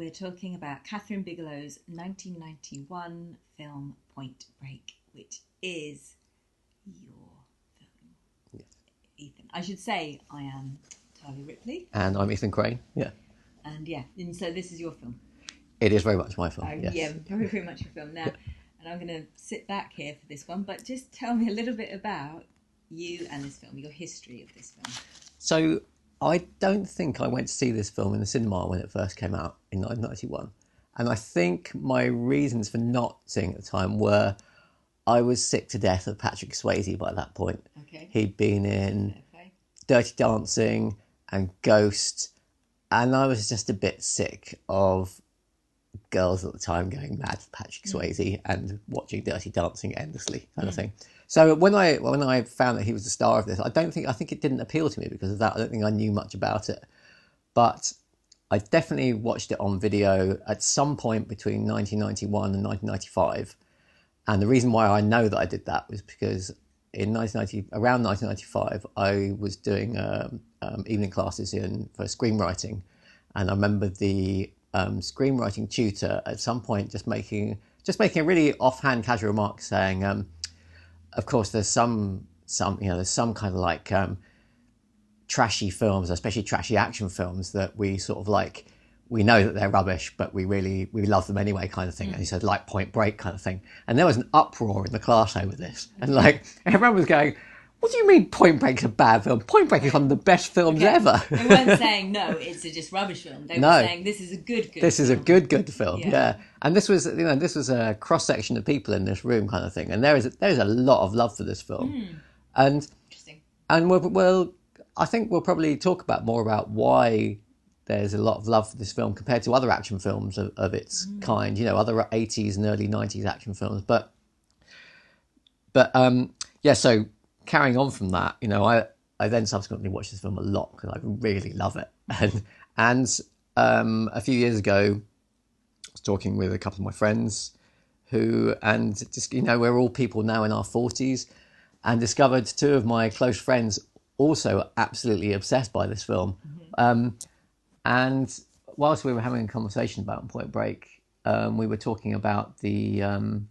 we're talking about Kathryn Bigelow's 1991 film Point Break, which is your film. Yes. Ethan. I should say I am Talia Ripley, And I'm Ethan Crane. Yeah. and yeah, and so this is your film. It is very much my film. Uh, yes. Yeah, very, very much your film now. And I'm going to sit back here for this one, but just tell me a little bit about you and this film, your history of this film. So I don't think I went to see this film in the cinema when it first came out in 1991. And I think my reasons for not seeing it at the time were I was sick to death of Patrick Swayze by that point. Okay. He'd been in Okay. Dirty Dancing and Ghost, and I was just a bit sick of girls at the time going mad for Patrick mm. Swayze and watching Dirty Dancing endlessly, kind of mm. thing. So when I when I found that he was the star of this, I don't think I think it didn't appeal to me because of that. I don't think I knew much about it, but I definitely watched it on video at some point between 1991 and 1995. And the reason why I know that I did that was because in 1990, around 1995, I was doing um, um, evening classes in for screenwriting, and I remember the um, screenwriting tutor at some point just making just making a really offhand, casual remark saying, um, "Of course, there's some some you know there's some kind of like um, trashy films, especially trashy action films, that we sort of like." We know that they're rubbish, but we really we love them anyway, kind of thing. And he said like Point Break, kind of thing. And there was an uproar in the class over this, and like everyone was going, "What do you mean Point Break's a bad film? Point Break is one of the best films ever." They weren't saying, no, it's a just rubbish film. They No. were saying, this is a good, good this is a good good film yeah. Yeah. and this was you know this was a cross section of people in this room kind of thing and there is there is a lot of love for this film Hmm. and Interesting. and we'll, we'll i think we'll probably talk about more about why there's a lot of love for this film compared to other action films of, of its kind you know other 80s and early 90s action films but but um yeah so carrying on from that you know i i then subsequently watched this film a lot because i really love it and and um a few years ago I was talking with a couple of my friends who, and just, you know, we're all people now in our 40s, and discovered two of my close friends also absolutely obsessed by this film. Um, and whilst we were having a conversation about Point Break, um, we were talking about the um,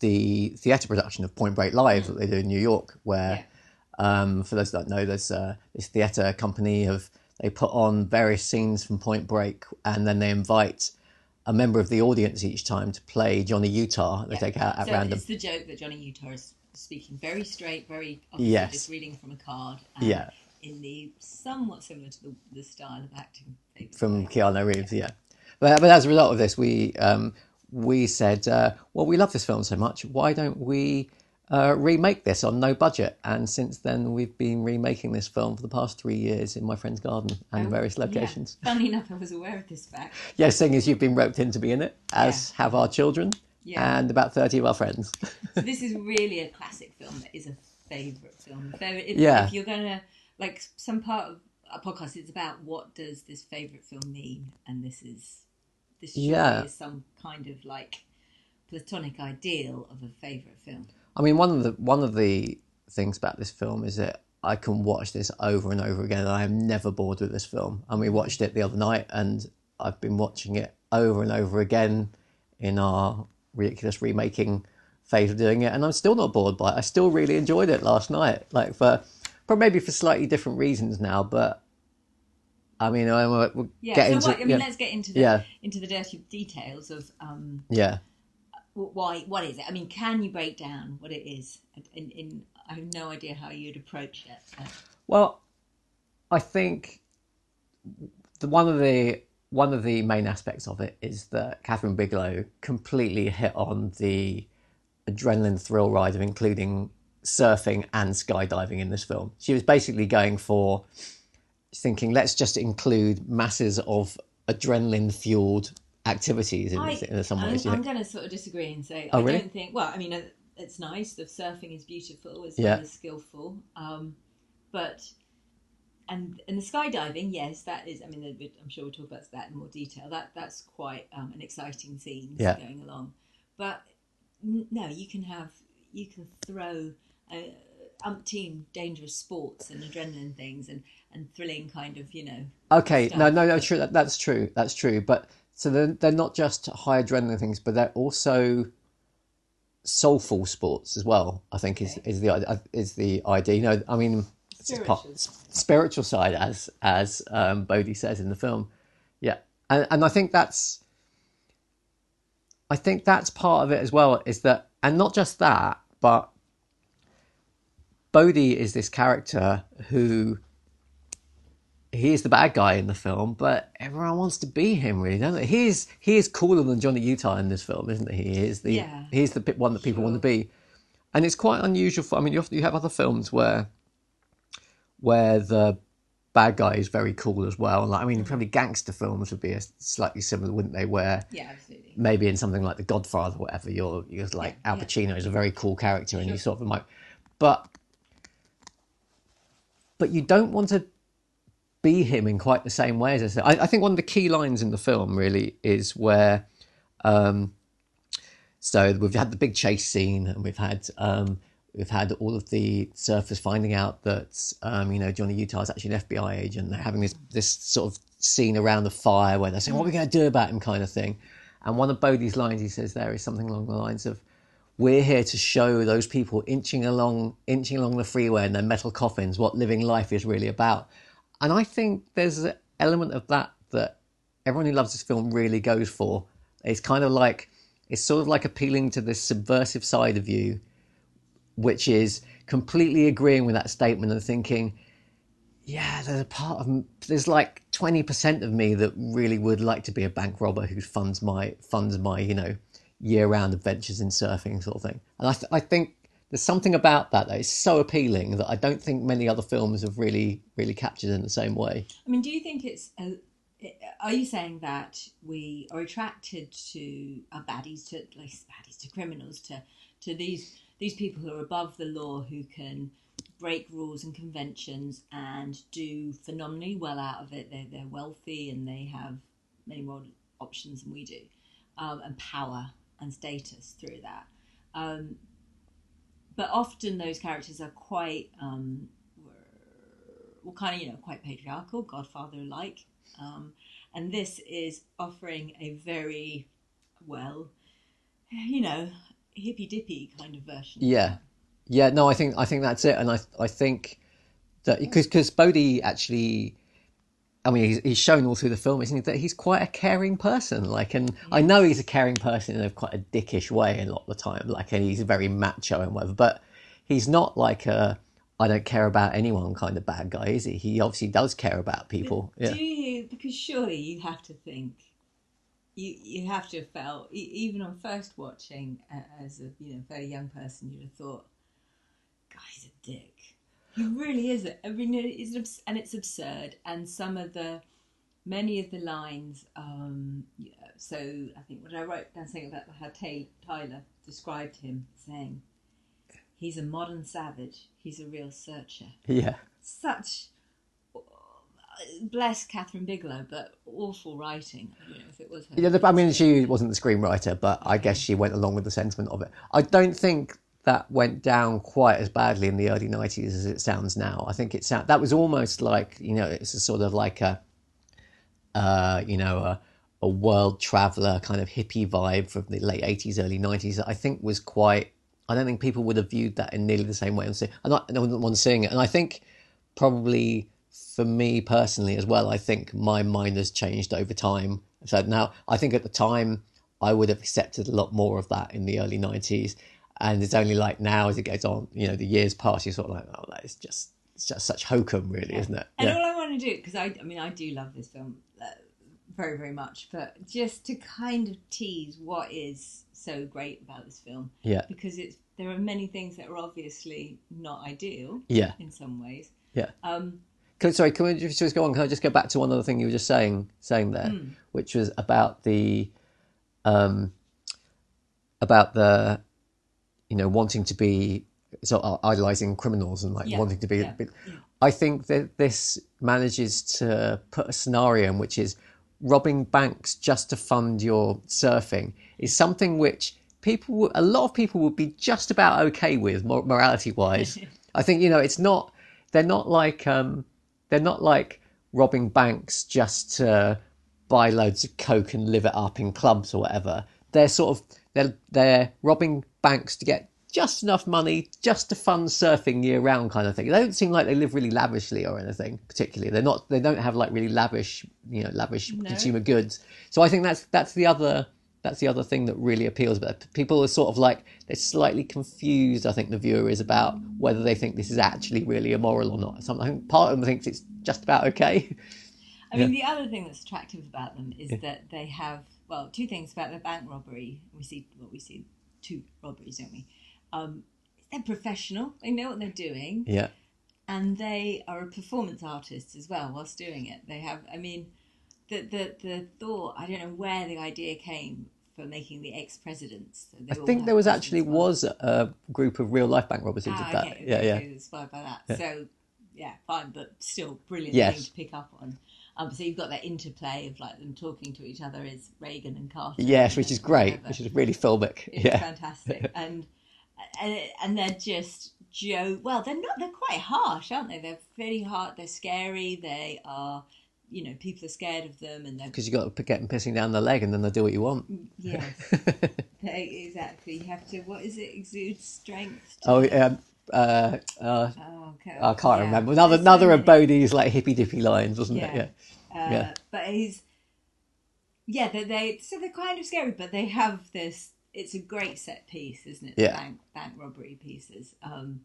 the theatre production of Point Break Live that they do in New York, where um, for those that don't know, there's uh, this theatre company of they put on various scenes from Point Break, and then they invite a member of the audience each time to play Johnny Utah. They take out at so random. it's the joke that Johnny Utah is speaking very straight, very obviously Yes. just reading from a card. and Yeah. In the somewhat similar to the, the style of acting. from. Keanu Reeves, yeah. But but as a result of this, we um, we said, uh, well, we love this film so much. Why don't we uh, remake this on no budget? And since then, we've been remaking this film for the past three years in my friend's garden and various locations. Yeah. Funnily enough, I was aware of this fact. Yeah, seeing as you've been roped in to be in it, as have our children Yeah. and about thirty of our friends. So this is really a classic film that is a favourite film. If, Yeah. if you're gonna like some part of a podcast, it's about what does this favourite film mean, and this is this surely Yeah. is some kind of like platonic ideal of a favourite film. I mean, one of the one of the things about this film is that I can watch this over and over again. and I am never bored with this film. And we watched it the other night, and I've been watching it over and over again in our ridiculous remaking phase of doing it, and I'm still not bored by it. I still really enjoyed it last night, like for, but maybe for slightly different reasons now. But I mean, I we'll Yeah. get so into what, I mean, yeah, let's get into the Yeah. into the dirty details of um, yeah. why what is it? I mean, can you break down what it is? In, in I have no idea how you'd approach it. but- Well, I think the one of the one of the main aspects of it is that Kathryn Bigelow completely hit on the adrenaline thrill ride of including surfing and skydiving in this film. She was basically going for thinking, let's just include masses of adrenaline fueled activities in, I, in some I'm, ways. I'm going to sort of disagree and say Oh, I really? don't think. Well, I mean, uh, it's nice. The surfing is beautiful. It's Yeah. yeah. skillful. Um, but and and the skydiving, yes, that is. I mean, I'm sure we'll talk about that in more detail. That that's quite um, an exciting scene Yeah. going along. But no, you can have you can throw uh, umpteen dangerous sports and adrenaline things and and thrilling kind of you know Okay, no, stuff. no, no, true. That, that's true. That's true. But so they're, they're not just high adrenaline things, but they're also soulful sports as well. I think is Okay. is the is the idea. You know, I mean, it's just part- Spiritual. spiritual side, as as um, Bodhi says in the film. Yeah, and and I think that's, I think that's part of it as well. Is that, and not just that, but Bodhi is this character who he is the bad guy in the film, but everyone wants to be him, really, don't they? He is he is cooler than Johnny Utah in this film, isn't he? He is the Yeah. he's the one that people want to be, and it's quite unusual. For I mean, you have, you have other films where where the bad guy is very cool as well. Like I mean, mm-hmm. probably gangster films would be a slightly similar, wouldn't they? Where yeah absolutely maybe in something like The Godfather, or whatever, you're you're like Yeah, Al yeah. Pacino is a very cool character, and you sort of like, but but you don't want to be him in quite the same way as I said. I, I think one of the key lines in the film really is where, um, so we've had the big chase scene, and we've had um, we've had all of the surfers finding out that um, you know Johnny Utah is actually an FBI agent. They're having this this sort of scene around the fire where they're saying, "What are we going to do about him?" kind of thing. And one of Bodhi's lines he says there is something along the lines of, "We're here to show those people inching along inching along the freeway in their metal coffins what living life is really about." And I think there's an element of that that everyone who loves this film really goes for. It's kind of like it's sort of like appealing to this subversive side of you, which is completely agreeing with that statement and thinking, yeah, there's a part of there's like twenty percent of me that really would like to be a bank robber who funds my funds my you know year round adventures in surfing sort of thing. And I th- I think there's something about that that is so appealing that I don't think many other films have really really captured in the same way. I mean, do you think it's? A, are you saying that we are attracted to uh, baddies, to like baddies, to criminals, to to these these people who are above the law, who can break rules and conventions and do phenomenally well out of it? They're they're wealthy and they have many more options than we do, um, and power and status through that. Um, but often those characters are quite um, well, kind of you know quite patriarchal, Godfather like, um, and this is offering a very well, you know, hippy dippy kind of version. Yeah, yeah. No, I think I think that's it, and I I think that because because Bodhi actually. I mean, he's, he's shown all through the film, isn't he, that he's quite a caring person. Like, and I know he's a caring person in a quite a dickish way a lot of the time. Like, and he's very macho and whatever. But he's not like a I don't care about anyone kind of bad guy, is he? He obviously does care about people. Yeah, Do you? Because surely you have to think. You you have to have felt even on first watching uh, as a you know very young person you'd have thought, guy's a dick. He really is. I mean, it's abs- and it's absurd. And some of the many of the lines. Um, yeah, so I think what I wrote down saying about how Tyler described him, saying, "He's a modern savage. He's a real searcher." yeah, such bless Kathryn Bigelow, but awful writing. You know, if it was her. yeah. the- I mean, she wasn't the screenwriter, but I guess she went along with the sentiment of it. I don't think that went down quite as badly in the early '90s as it sounds now. I think it sound that was almost like you know, it's a sort of like a, uh, you know, a, a world traveler kind of hippie vibe from the late '80s, early '90s. That I think was quite. I don't think people would have viewed that in nearly the same way. And see, and I, I wasn't one seeing it, and I think probably for me personally as well, I think my mind has changed over time. So now I think at the time I would have accepted a lot more of that in the early nineties. And it's only like now as it goes on, you know, the years pass, you're sort of like, oh, that is just it's just such hokum, really, isn't it? And Yeah. all I want to do, because I, I mean, I do love this film uh, very, very much, but just to kind of tease what is so great about this film, Yeah. because it's there are many things that are obviously not ideal Yeah. in some ways. Yeah. Um, Can, sorry, can we just go on? Can I just go back to one other thing you were just saying saying there, Hmm. which was about the um about the you know wanting to be so idolizing criminals and like Yeah, wanting to be. yeah, be- I think that this manages to put a scenario in which is robbing banks just to fund your surfing is something which people, a lot of people would be just about okay with morality wise. I think you know it's not. They're not like um, they're not like robbing banks just to buy loads of coke and live it up in clubs or whatever. They're sort of they're they're robbing banks to get just enough money just to fund surfing year round kind of thing. They don't seem like they live really lavishly or anything particularly. They're not. They don't have like really lavish, you know, lavish No. consumer goods. So I think that's that's the other that's the other thing that really appeals. But people are sort of like they're slightly confused. I think the viewer is about whether they think this is actually really immoral or not. Some I think part of them thinks it's just about okay. I mean, the other thing that's attractive about them is that they have well, two things about the bank robbery. We see well, we see two robberies, don't we? Um, they're professional. They know what they're doing, Yeah, and they are a performance artist as well whilst doing it. They have, I mean, the the the thought. I don't know where the idea came for making the ex presidents. So I think there was actually was a group of real life bank robbers who did Ah, that. okay, yeah, okay, yeah. Inspired by that. So, yeah, fine, but still brilliant Yes. thing to pick up on. Um, so you've got that interplay of like them talking to each other as Reagan and Carter. Yes, which is great, whatever. which is really filmic. It's yeah, fantastic, and and and they're just Joe. Well, they're not. They're quite harsh, aren't they? They're very hard. They're scary. They are. You know, people are scared of them, and because you got to get them pissing down the leg, and then they'll do what you want. yes, they, exactly. You have to. What is it? Exude strength. to- Oh, um, uh, uh, Oh, okay. I can't Yeah. remember. Another There's so another of. Bodhi's like hippy dippy lines, wasn't Yeah. it? Yeah. Uh, Yeah. But he's, yeah, they, they so they're kind of scary, but they have this. It's a great set piece, isn't it? The Yeah. bank bank robbery pieces. Um,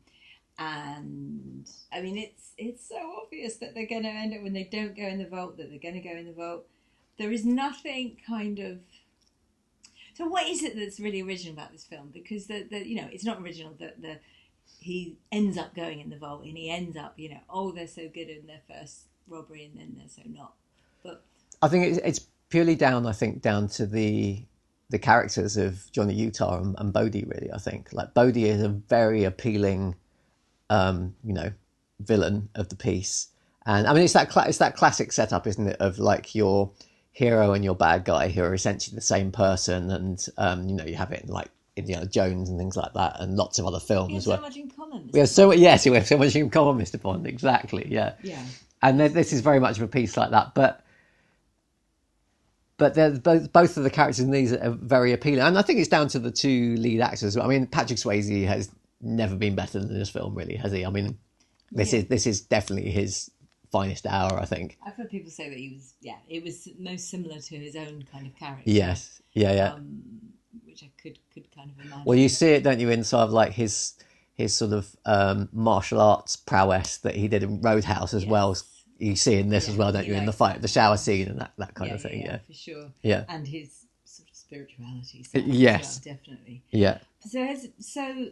and I mean, it's it's so obvious that they're going to end up when they don't go in the vault that they're going to go in the vault. There is nothing kind of. So what is it that's really original about this film? Because the, the you know it's not original that the he ends up going in the vault and he ends up you know oh they're so good in their first robbery and then they're so not. But I think it's, purely down. I think down to the the characters of Johnny Utah and, and Bodhi. Really, I think like Bodhi is a very appealing, um, you know, villain of the piece. And I mean, it's that cla- it's that classic setup, isn't it, of like your hero and your bad guy who are essentially the same person, and um, you know, you have it in like Indiana Jones and things like that, and lots of other films we have as so well. much in common. We have so much, yes, we have so much in common, Mr. Bond. Exactly, yeah. yeah, and th- this is very much of a piece like that. But but both both of the characters in these are very appealing, and I think it's down to the two lead actors. I mean, Patrick Swayze has never been better than this film, really, has he? I mean, this Yeah. is this is definitely his finest hour, I think. I've heard people say that he was yeah it was most similar to his own kind of character. Yes, yeah, yeah. um, which I could could kind of imagine. well, you see it, don't you, in sort of like his his sort of um, martial arts prowess that he did in Roadhouse as Yes. well. You see in this as well, don't you, in the fight, the shower scene and that, that kind yeah, of thing. yeah, Yeah, for sure. yeah, And his sort of spirituality. yes. well, definitely. yeah. So so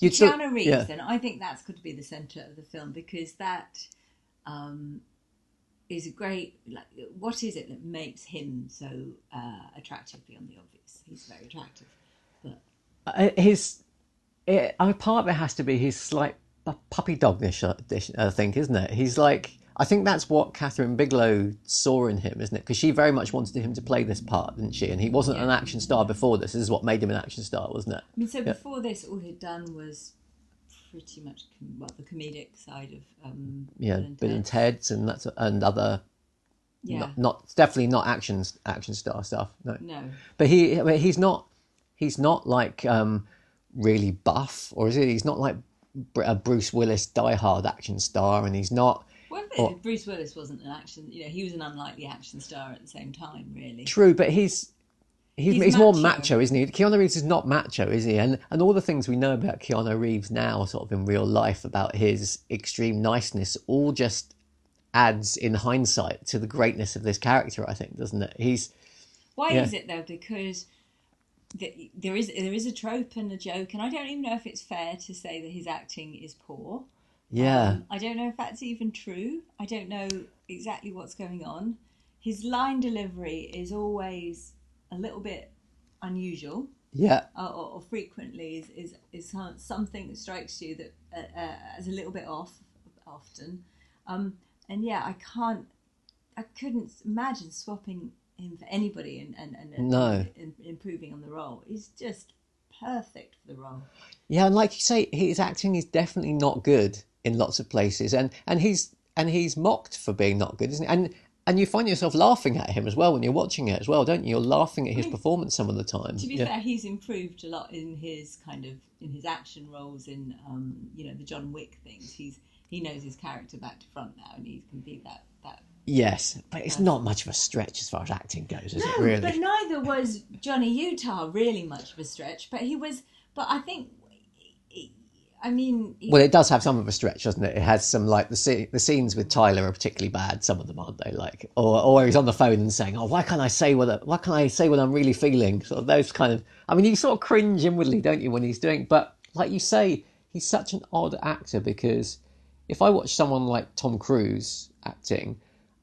You Keanu Reeves, yeah. then I think that's got to be the centre of the film because that um, is a great. Like, what is it that makes him so uh, attractive beyond the obvious? He's very attractive, but Uh, his it, I mean, part of it has to be his slight puppy dognish, uh, I think, isn't it? He's like, I think that's what Kathryn Bigelow saw in him, isn't it? Because she very much wanted him to play this part, didn't she? And he wasn't an action star before this. This is what made him an action star, wasn't it? I mean, so before this, all he'd done was pretty much com- well the comedic side of um, Yeah, Bill and Bill and Ted's and that's and other. Yeah, Not, not definitely not action action star stuff. No, no, but he I mean, he's not he's not like um, really buff, or is he? He's not like a Bruce Willis diehard action star, and he's not. well, Or- Bruce Willis wasn't an action. You know, he was an unlikely action star at the same time, really. True, but he's he's, He's he's, more macho. macho, isn't he? Keanu Reeves is not macho, is he? And and all the things we know about Keanu Reeves now, sort of in real life, about his extreme niceness, all just adds in hindsight to the greatness of this character. I think, doesn't it? He's Why Yeah. is it though? Because th- there is there is a trope and a joke, and I don't even know if it's fair to say that his acting is poor. yeah, Um, I don't know if that's even true. I don't know exactly what's going on. His line delivery is always a little bit unusual, yeah, uh, or, or frequently is, is, is something that strikes you that uh, uh, as a little bit off often. Um, and yeah, I can't, I couldn't imagine swapping him for anybody and, and, and, No. im- improving on the role. He's just perfect for the role. Yeah, and like you say, his acting is definitely not good in lots of places, and and he's and he's mocked for being not good, isn't he? And and you find yourself laughing at him as well when you're watching it as well, don't you? You're laughing at his performance some of the time. To be yeah. fair, he's improved a lot in his kind of in his action roles in um, you know the John Wick things. He's he knows his character back to front now, and he can be that that. Yes, but it's not much of a stretch as far as acting goes, is it? Really? But neither was Johnny Utah really much of a stretch. But he was. But I think. I mean, Well, it does have some of a stretch, doesn't it? It has some like the the scenes with Tyler are particularly bad. Some of them aren't they? Like, or or he's on the phone and saying, "Oh, why can't I say what I, why can't I say what I'm really feeling?" Sort of those kind of. I mean, you sort of cringe inwardly, don't you, when he's doing? But like you say, he's such an odd actor because if I watch someone like Tom Cruise acting,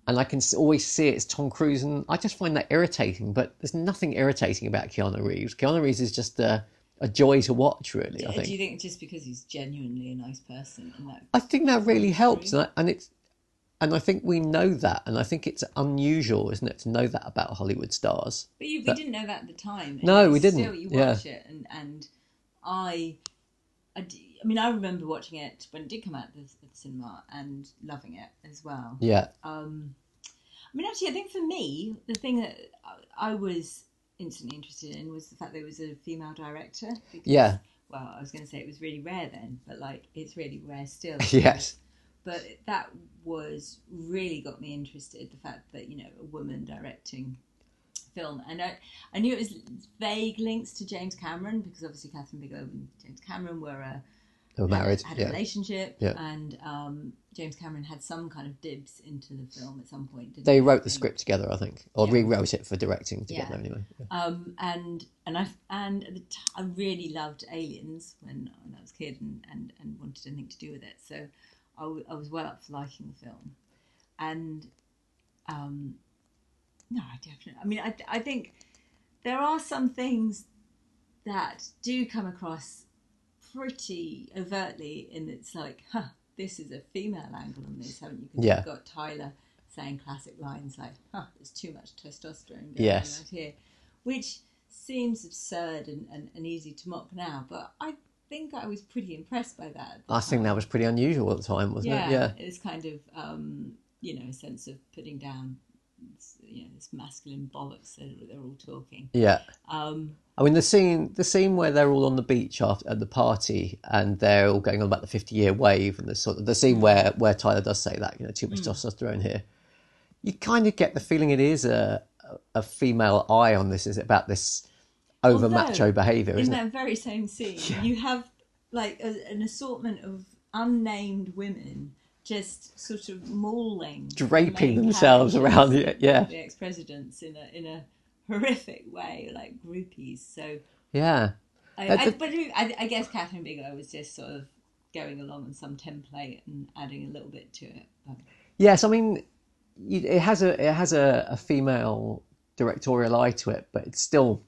and I can always see it's Tom Cruise, and I just find that irritating. But there's nothing irritating about Keanu Reeves. Keanu Reeves is just a, a joy to watch, really. I think. do you think just because he's genuinely a nice person and that I think that really helps, and, I, and it's, and I think we know that, and I think it's unusual, isn't it, to know that about Hollywood stars? But you, we didn't know that at the time. No, we didn't. Still, you Yeah. watch it, and and I, I, I mean, I remember watching it when it did come out at the, at the cinema and loving it as well. Yeah, Um, I mean, actually, I think for me, the thing that I was instantly interested in was the fact that there was a female director. Because, yeah, Well, I was going to say it was really rare then, but like it's really rare still. yes, But that was really got me interested. The fact that you know a woman directing film, and I, I knew it was vague links to James Cameron because obviously Kathryn Bigelow and James Cameron were uh, they were married. had a Yeah, relationship, Yeah. and um, James Cameron had some kind of dibs into the film at some point. They he? wrote the script together, I think, or Yeah. rewrote it for directing together. Anyway. Um, and and I and at the t- I really loved Aliens when, when I was a kid and, and, and wanted anything to do with it. So I, w- I was well up for liking the film, and um, no, I definitely. I mean, I I think there are some things that do come across pretty overtly, and it's like, huh, this is a female angle on this, haven't you? 'Cause Yeah. You've got Tyler saying classic lines like, huh, there's too much testosterone going Yes. on out here, which seems absurd and, and, and easy to mock now, but I think I was pretty impressed by that. I think that was pretty unusual at the time, wasn't yeah, it? Yeah, it's kind of, um, you know, a sense of putting down, you know, this masculine bollocks that they're all talking. yeah. Um, I mean, the scene, the scene where they're all on the beach after at the party, and they're all going on about the fifty-year wave, and the sort of the scene where where Tyler does say that, you know, too much testosterone here. You kind of get the feeling it is a a female eye on this. Is it about this over macho behaviour, in isn't it? that very same scene, you have like a, an assortment of unnamed women just sort of mauling, Draping themselves around the yeah, the ex-presidents in a in a horrific way, like groupies. So, yeah. I, I, a- but I, I guess Kathryn Bigelow was just sort of going along on some template and adding a little bit to it. But, Yes, I mean, it has a it has a, a female directorial eye to it, but it's still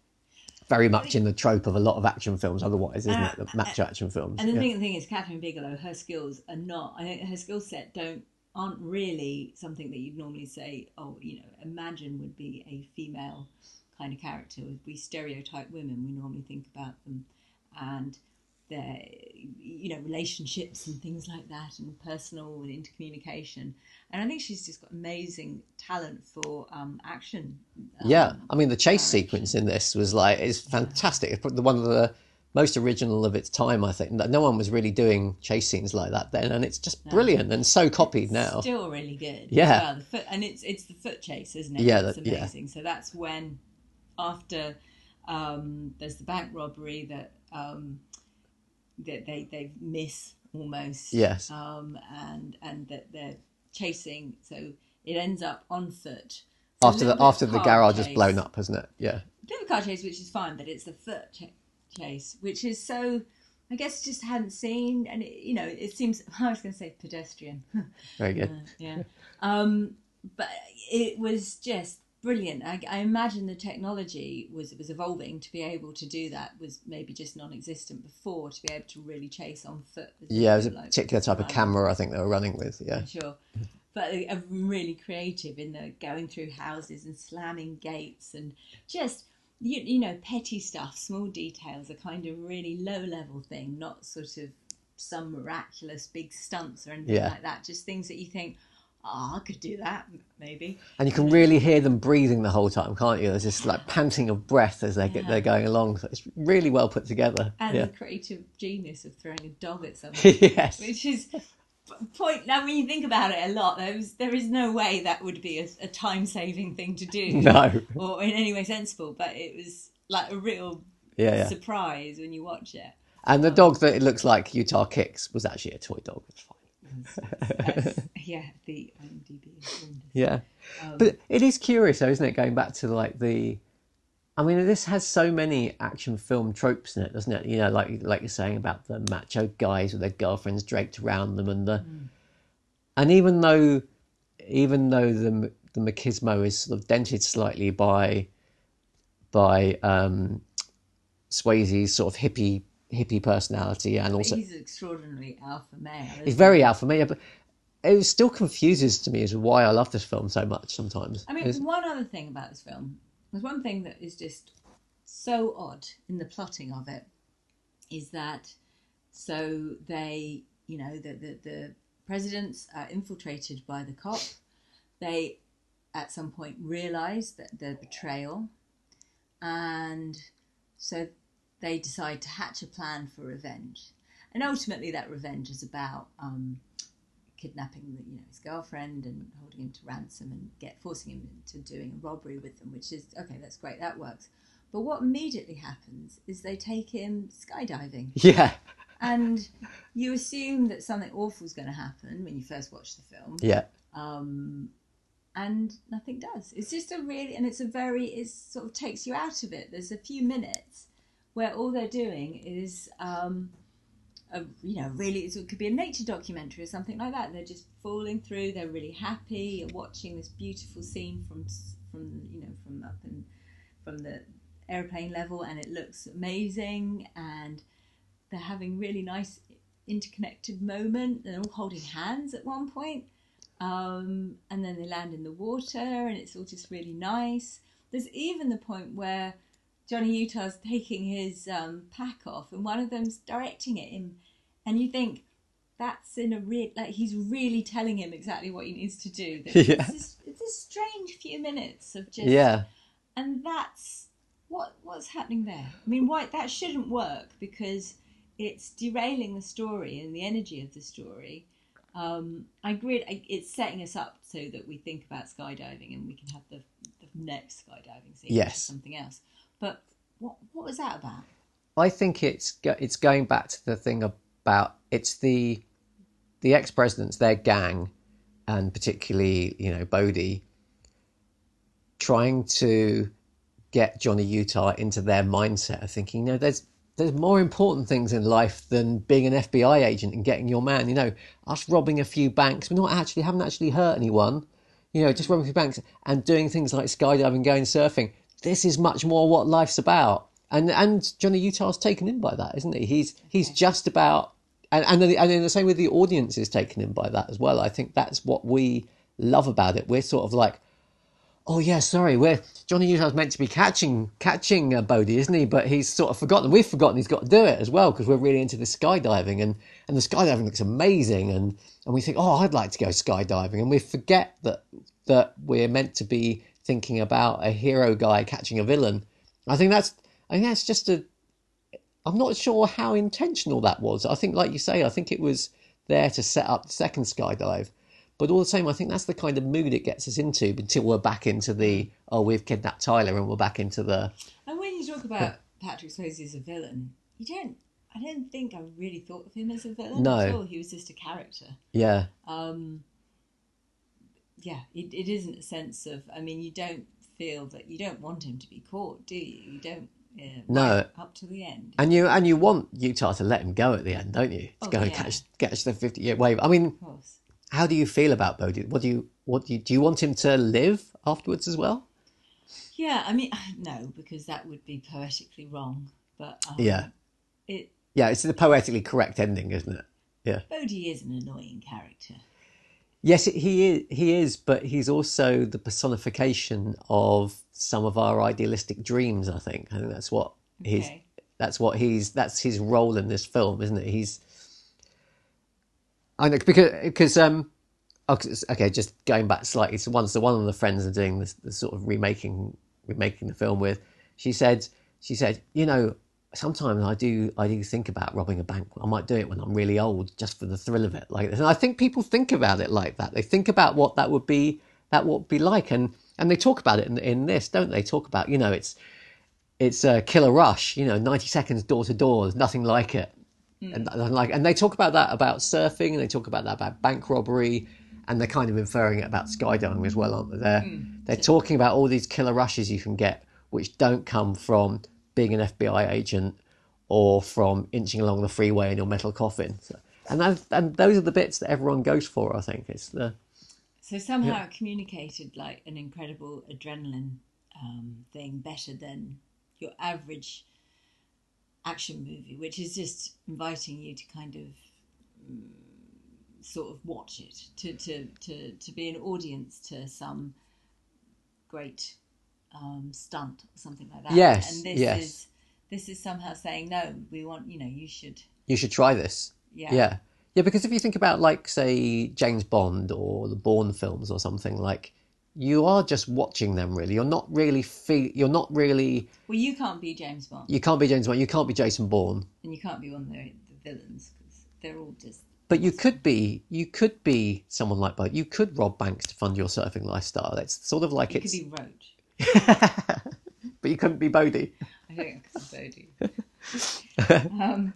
very much in the trope of a lot of action films. Otherwise, isn't it? Uh, the macho uh, action films. And the yeah. thing, the thing is, Kathryn Bigelow, her skills are not. I think her skill set don't aren't really something that you'd normally say. Oh, you know, imagine would be a female kind of character. We stereotype women. We normally think about them and their, you know, relationships and things like that, and personal and intercommunication. And I think she's just got amazing talent for um, action. um, Yeah, I mean the chase sequence in this was like it's fantastic. It's probably one of the most original of its time. I think no one was really doing chase scenes like that then, and it's just brilliant and so copied now. Still really good. Yeah. well. The foot, and it's it's the foot chase, isn't it? Yeah, it's that- yeah. amazing. So that's when, after um, there's the bank robbery that um, that they they miss almost. Yes. Um, and and that they're chasing, so it ends up on foot. After the after the garage has chase. blown up, hasn't it? Yeah, bit of a car chase, which is fine, but it's the foot ch- chase, which is so. I guess just hadn't seen, and it, you know, it seems. I was going to say pedestrian. very good. Uh, yeah. Um, but it was just brilliant. I, I imagine the technology was was evolving to be able to do that. Was maybe just non-existent before to be able to really chase on foot. Yeah, it was a like, particular type of camera I think they were running with. Yeah, Sure. But really creative in the going through houses and slamming gates and just you, you know, petty stuff, small details, a kind of really low level thing, not sort of some miraculous big stunts or anything Yeah. like that. Just things that you think, oh, I could do that, maybe. And you can really hear them breathing the whole time, can't you? There's this like panting of breath as they get Yeah. they're going along. So it's really well put together. And yeah. the creative genius of throwing a dog at someone. yes. which is point now when you think about it a lot there is there is no way that would be a, a time saving thing to do No. or in any way sensible but it was like a real Yeah, yeah. surprise when you watch it And the um, dog that it looks like Utah kicks was actually a toy dog. It's fine. That's- yeah the IMDb. Yeah. Um, But it is curious, though, isn't it? Going back to like the, I mean, this has so many action film tropes in it, doesn't it? You know, like like you're saying about the macho guys with their girlfriends draped around them, and the, Mm. and even though, even though the the machismo is sort of dented slightly by, by um, Swayze's sort of hippie hippie personality, and also he's extraordinarily alpha male isn't very alpha male, but it still confuses to me as to why I love this film so much sometimes. I mean, It's- one other thing about this film, there's one thing that is just so odd in the plotting of it, is that so they, you know, the the, the presidents are infiltrated by the cop. They, at some point, realise that the betrayal, and so they decide to hatch a plan for revenge. And ultimately, that revenge is about um, kidnapping the, you know his girlfriend and holding him to ransom and get forcing him into doing a robbery with them, which is okay. That's great. That works. But what immediately happens is they take him skydiving, yeah, and you assume that something awful is going to happen when you first watch the film, yeah, um, and nothing does. It's just a really, and it's a very, it sort of takes you out of it. There's a few minutes where all they're doing is, um, a, you know, really, it could be a nature documentary or something like that. They're just falling through. They're really happy. Watching this beautiful scene from, from you know, from up in, from the airplane level, and it looks amazing. And they're having really nice interconnected moment. They're all holding hands at one point. Um, and then they land in the water, and it's all just really nice. There's even the point where Johnny Utah's taking his um, pack off, and one of them's directing at him, and you think that's in a real like he's really telling him exactly what he needs to do. Yeah. It's, a strange few minutes of just yeah, and that's what what's happening there. I mean, why that shouldn't work because it's derailing the story and the energy of the story. Um, I agree. It's setting us up so that we think about skydiving and we can have the, the next skydiving scene, Yes. something else. But what what was that about? I think it's it's going back to the thing about it's the the ex presidents, their gang, and particularly you know Bodhi, trying to get Johnny Utah into their mindset of thinking, you know, there's there's more important things in life than being an FBI agent and getting your man. You know, us robbing a few banks, we're not actually haven't actually hurt anyone. You know, just robbing a few banks and doing things like skydiving, going surfing. This is much more what life's about. And and Johnny Utah's taken in by that, isn't he? He's he's just about and and, the, and in the same way the audience is taken in by that as well. I think that's what we love about it. We're sort of like, oh yeah, sorry, we're Johnny Utah's meant to be catching catching uh, Bodhi, isn't he? But he's sort of forgotten. We've forgotten he's got to do it as well because we're really into the skydiving and and the skydiving looks amazing and and we think, oh, I'd like to go skydiving, and we forget that that we're meant to be thinking about a hero guy catching a villain. I think that's I think that's just a I'm not sure how intentional that was. I think, like you say, I think it was there to set up the second skydive. But all the same, I think that's the kind of mood it gets us into until we're back into the oh, we've kidnapped Tyler and we're back into the And when you talk about Patrick Swayze as a villain, you don't. I don't think I really thought of him as a villain No. at all. He was just a character. yeah, um, yeah, it, it isn't a sense of. I mean, you don't feel that you don't want him to be caught, do you? You don't. Uh, No. up to the end. and you and you want Utah to let him go at the end, don't you? To Oh, go and catch catch the fifty year wave. I mean, how do you feel about Bodhi? What do you what do you do? You want him to live afterwards as well? Yeah, I mean, no, because that would be poetically wrong. But um, Yeah. it Yeah, it's the poetically correct ending, isn't it? Yeah. Bodhi is an annoying character. Yes, he is. He is, but he's also the personification of some of our idealistic dreams. I think. I think that's what he's. Okay. That's what he's. That's his role in this film, isn't it? He's. I know because because um. oh, Okay, just going back slightly. So once the one of the friends are doing this, the sort of remaking remaking the film with, she said she said you know sometimes I do I do think about robbing a bank. I might do it when I'm really old, just for the thrill of it. Like, and I think people think about it like that. They think about what that would be that would be like, and and they talk about it in, in this, don't they? Talk about you know it's it's a killer rush. You know, ninety seconds door to door. There's nothing like it. Hmm. And, and like, and they talk about that about surfing, and they talk about that about bank robbery, and they're kind of inferring it about skydiving as well, aren't they? They're hmm. they're talking about all these killer rushes you can get, which don't come from being an FBI agent or from inching along the freeway in your metal coffin. So, and that, and those are the bits that everyone goes for. I think it's the So somehow it communicated like an incredible adrenaline um, thing better than your average action movie, which is just inviting you to kind of mm, sort of watch it, to, to, to, to be an audience to some great um, stunt or something like that. Yes, and this yes. is this is somehow saying no. We want you know you should you should try this. yeah Yeah. Yeah, because if you think about like say James Bond or the Bourne films or something like you are just watching them really. You're not really feel you're not really Well, you can't be James Bond, you can't be James Bond, you can't be Jason Bourne, and you can't be one of the, the villains because they're all just but you could be you could be someone like Bond. You could rob banks to fund your surfing lifestyle. It's sort of like you could it's be Roach. but you couldn't be Bodhi. I think I could be Bodhi. um,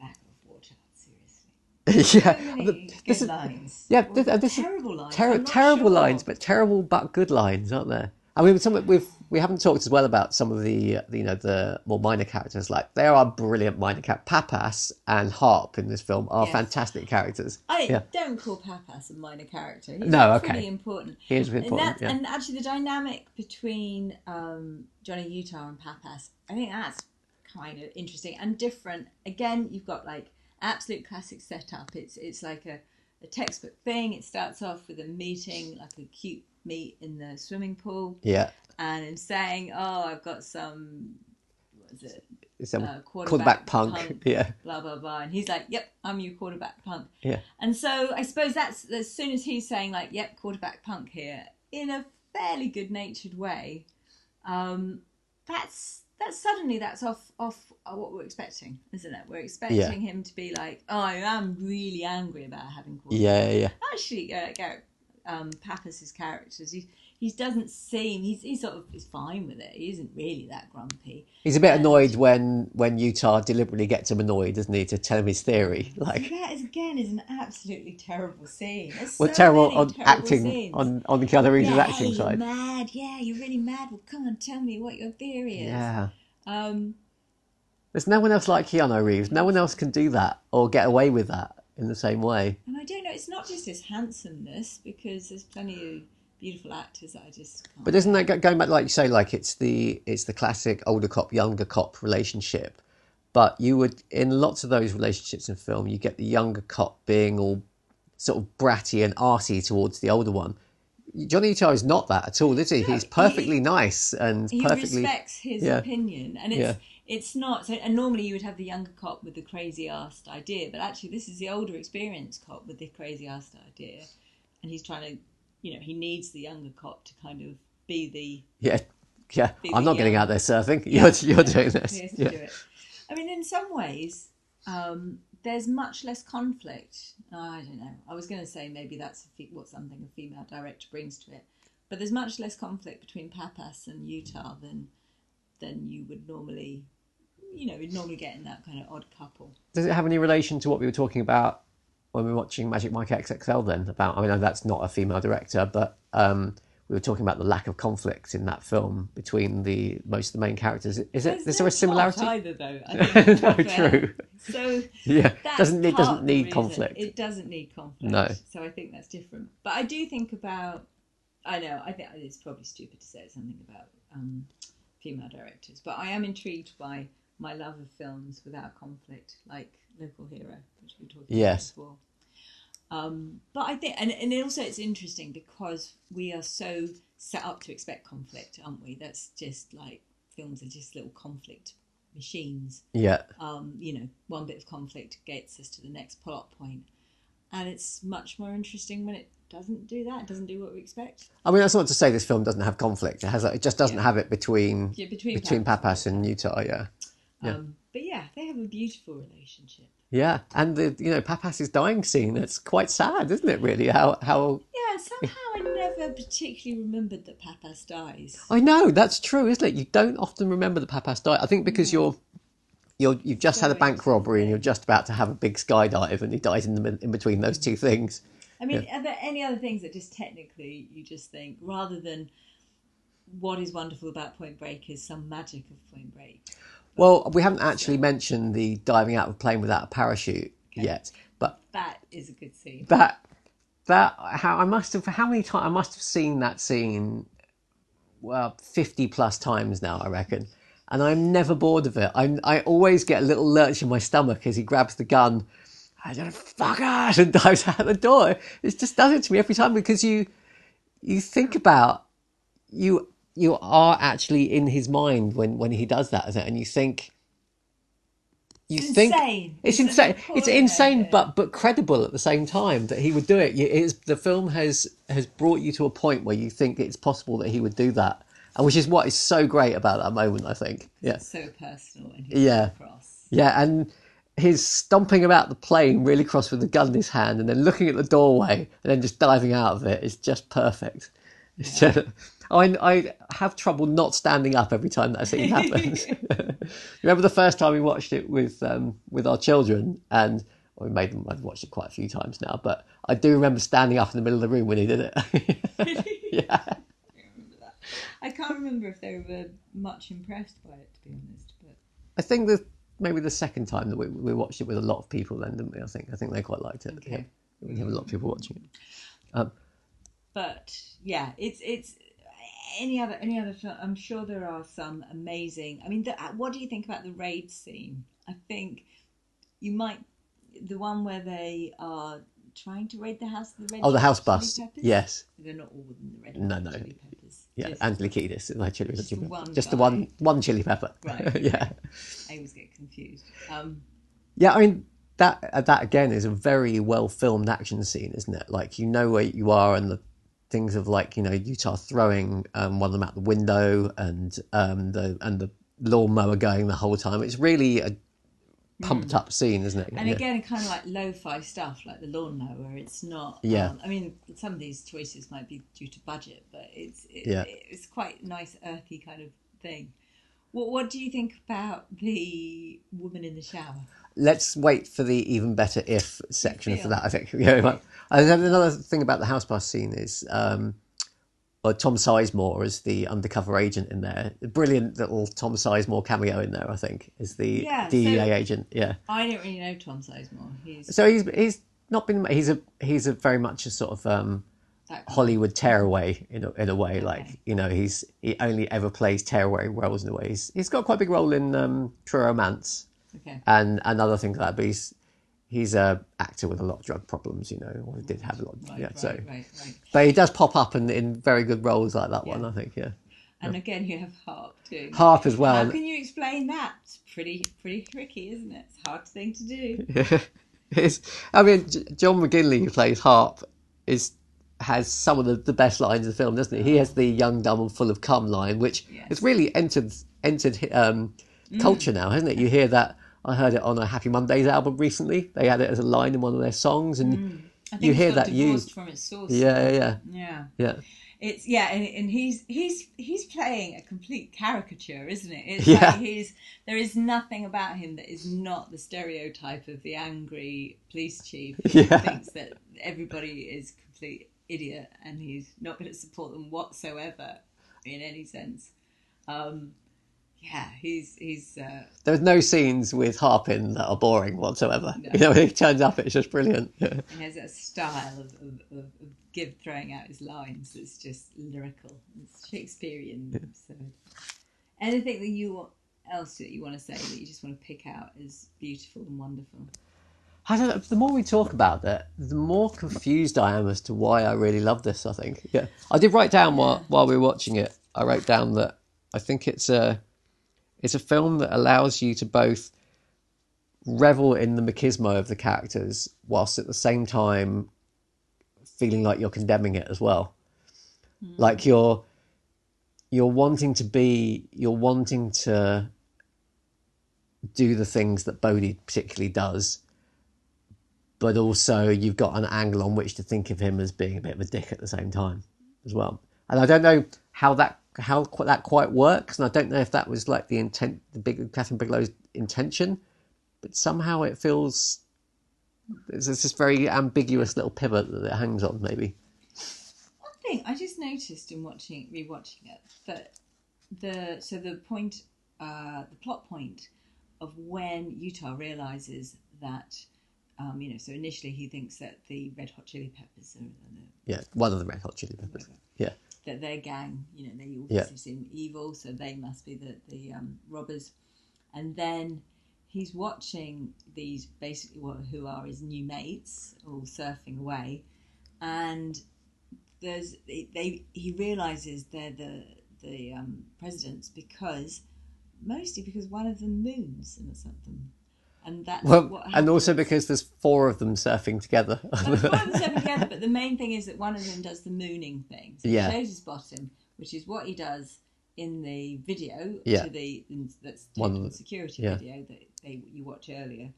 back of water, seriously. yeah. So many The- good this is- lines. yeah, this- uh, this is terrible lines. Ter- terrible sure. lines, but terrible but good lines, aren't there? I mean, some we've we haven't talked as well about some of the, the you know the more minor characters. Like there are brilliant minor characters. Pappas and Harp in this film are Yes. fantastic characters. I Yeah. don't call Pappas a minor character. He's No, okay. important. He is And, important. that, Yeah. and actually, the dynamic between um, Johnny Utah and Pappas, I think that's kind of interesting and different. Again, you've got like absolute classic setup. It's it's like a, a textbook thing. It starts off with a meeting, like a cute meet in the swimming pool, yeah, and him saying, "Oh, I've got some." What is it? a uh, quarterback punk. Yeah, blah blah blah and he's like yep i'm your quarterback punk Yeah. and so i suppose that's as soon as he's saying like yep quarterback punk here in a fairly good natured way um that's that's suddenly that's off off uh, what we're expecting isn't it we're expecting him to be like oh i am really angry about having quarterback yeah, yeah. actually uh, Garrett um, Pappas's characters he, he doesn't seem he's, he's sort of he's fine with it he isn't really that grumpy He's a bit annoyed when when Utah deliberately gets him annoyed, doesn't he, to tell him his theory? Like, that is again is an absolutely terrible scene. There's well, so terrible on terrible acting scenes. on on Keanu Reeves' yeah, acting hey, side. You're mad, yeah, you're really mad. Well, come on, tell me what your theory is. Yeah. Um, There's no one else like Keanu Reeves. No one else can do that or get away with that in the same way. and I don't know. It's not just his handsomeness because there's plenty of beautiful actors that I just can't. But isn't that going back, like you say, like it's the it's the classic older cop younger cop relationship? But you would in lots of those relationships in film, you get the younger cop being all sort of bratty and arty towards the older one. Johnny Utah is not that at all, is he? He's perfectly nice and he perfectly. respects his yeah. opinion, and it's Yeah. It's not. So, and normally you would have the younger cop with the crazy ass idea, but actually this is the older, experienced cop with the crazy ass idea, and he's trying to, you know, he needs the younger cop to kind of be the Yeah, yeah. I'm not getting out there surfing. You're you're doing this. Yeah. do. I mean, in some ways, um, there's much less conflict. I don't know. I was going to say maybe that's a fe- what something a female director brings to it, but there's much less conflict between Pappas and Utah than than you would normally, you know, you'd normally get in that kind of odd couple. Does it have any relation to what we were talking about when we were watching Magic Mike XXL then? About, I mean, that's not a female director, but um, we were talking about the lack of conflict in that film between the most of the main characters. Is it? Is there no a similarity? either, though. I no, true. So Yeah, doesn't it doesn't need reason. conflict. It doesn't need conflict. No. So I think that's different. But I do think about. I know. I think it's probably stupid to say something about um, female directors, but I am intrigued by my love of films without conflict, like Local Hero, which we talked about Yes. before. Um, but I think, and, and also it's interesting because we are so set up to expect conflict, aren't we? That's just like films are just little conflict machines. Yeah. Um, you know, one bit of conflict gets us to the next plot point, and it's much more interesting when it doesn't do that. Doesn't do what we expect. I mean, that's not to say this film doesn't have conflict. It has. It just doesn't Yeah. have it between Yeah, between between Pappas. Pappas and Utah. Yeah. Yeah. Um, but yeah, they have a beautiful relationship. Yeah, and the you know Pappas's dying scene. It's quite sad, isn't it? Really, how how Yeah, somehow I never particularly remembered that Pappas dies. I know that's true, isn't it? You don't often remember that Pappas died. I think because you're you're you've just had a bank robbery and you're just about to have a big skydive, and he dies in the in between those two things. I mean, are there any other things that just technically you just think, rather than what is wonderful about Point Break is some magic of Point Break? Well, we haven't actually mentioned the diving out of a plane without a parachute yet, but That is a good scene. that that how I must have how many times I must have seen that scene well 50 plus times now I reckon. And I'm never bored of it. I'm I always get a little lurch in my stomach as he grabs the gun I don't fuck out and dives out the door it just does it to me every time because you you think about you you are actually in his mind when when he does that and you think you It's think insane. it's It's insane. It's insane, but but credible at the same time that he would do it. Is, the film has has brought you to a point where you think it's possible that he would do that, and which is what is so great about that moment. I think. Yeah, It's so personal and he's Yeah. across. yeah, and his stomping about the plane really cross with the gun in his hand, and then looking at the doorway, and then just diving out of it is just perfect. It's just, I I have trouble not standing up every time that scene happens. Remember the first time we watched it with um, with our children, and well, we made them. I've watched it quite a few times now, but I do remember standing up in the middle of the room when he did it. yeah, I can't remember if they were much impressed by it, to be honest. But I think that maybe the second time that we, we watched it with a lot of people, then didn't we? I think I think they quite liked it. Okay. Yeah. We have a lot of people watching it. but yeah, it's it's any other any other film. I'm sure there are some amazing. I mean, the, uh, what do you think about the raid scene? I think you might the one where they are trying to raid the house of the red. Oh, the house bust. Yes. they're not all within the red. No, no. Yeah, Just- like chili, Just chili one just the one one chili pepper. Right. yeah, I always get confused. Um, yeah. I mean that that again is a very well filmed action scene, isn't it? Like you know where you are and the things of like you know Utah throwing um, one of them out the window and um, the and the lawnmower going the whole time. It's really a pumped up scene, isn't it? And Yeah. again, kind of like lo-fi stuff, like the lawnmower. It's not. Yeah. Um, I mean, some of these choices might be due to budget, but it's it, Yeah. it's quite nice, earthy kind of thing. What What do you think about the woman in the shower? let's wait for the even better if section for that. I think. Yeah. And then another thing about the house bus scene is, um, well, Tom Sizemore as the undercover agent in there. A brilliant little Tom Sizemore cameo in there. I think is the Yeah, DEA so- agent. Yeah. I don't really know Tom Sizemore. He's So he's he's not been he's a he's a very much a sort of um, Hollywood tearaway in a, in a way. Like you know he's he only ever plays tearaway roles in a way. He's, he's got quite a big role in um, True Romance. okay. and and other things like that. But he's he's a actor with a lot of drug problems, you know, or did have a lot. Right, yeah, right, so right, but he does pop up in, in very good roles like that one. I think, yeah. And again, you have Harp too. Harp as well. How can you explain that? It's pretty pretty tricky, isn't it? It's a hard thing to do. It's, I mean, John McGinley who plays Harp is has some of the, the best lines of the film, doesn't he? He has the young, dumb, and full of cum line, which Yes. has really entered entered um, Mm. culture now, hasn't it? You hear that. I heard it on a Happy Mondays album recently. They had it as a line in one of their songs, and I think you hear that used. from its source. Yeah, yeah, yeah, Yeah. yeah. It's yeah, and, and he's he's he's playing a complete caricature, isn't it? It's Yeah. like he's there is nothing about him that is not the stereotype of the angry police chief who Yeah. thinks that everybody is complete idiot and he's not going to support them whatsoever in any sense. Um, yeah, he's he's uh, There's no scenes with Harpin that are boring whatsoever. No. You know, when he turns up, it's just brilliant. He has a style of, of, of, throwing out his lines that's just lyrical. It's Shakespearean. So, anything that you else that you want to say that you just want to pick out is beautiful and wonderful. I don't know. The more we talk about it, the more confused I am as to why I really love this. I think. Yeah, I did write down while while we were watching it. I wrote down that I think it's a it's a film that allows you to both revel in the machismo of the characters whilst at the same time feeling like you're condemning it as well. Hmm. Like you're you're wanting to be you're wanting to do the things that Bodhi particularly does, but also you've got an angle on which to think of him as being a bit of a dick at the same time as well. And I don't know how that how qu- that quite works, and I don't know if that was like the intent, the big Kathryn Bigelow's intention, but somehow it feels there's this very ambiguous little pivot that it hangs on, maybe. One thing I just noticed in watching rewatching it that the so the point uh, the plot point of when Utah realizes that um, you know so initially he thinks that the Red Hot Chili Peppers are the, Yeah, one of the Red Hot Chili Peppers. Yeah, that their gang you know they obviously Yeah. seem evil so they must be the the um, robbers. And then he's watching these basically what who are his new mates all surfing away. And there's they, they he realizes they're the the um, presidents because mostly because one of them moons and or something and that's well, what and also because there's four of them surfing together. Well, it's of them seven together, but the main thing is that one of them does the mooning thing. So Yeah. he shows his bottom, which is what he does in the video Yeah. to the in, that's One the- security yeah. video that they you watched earlier.